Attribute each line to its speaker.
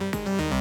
Speaker 1: うん。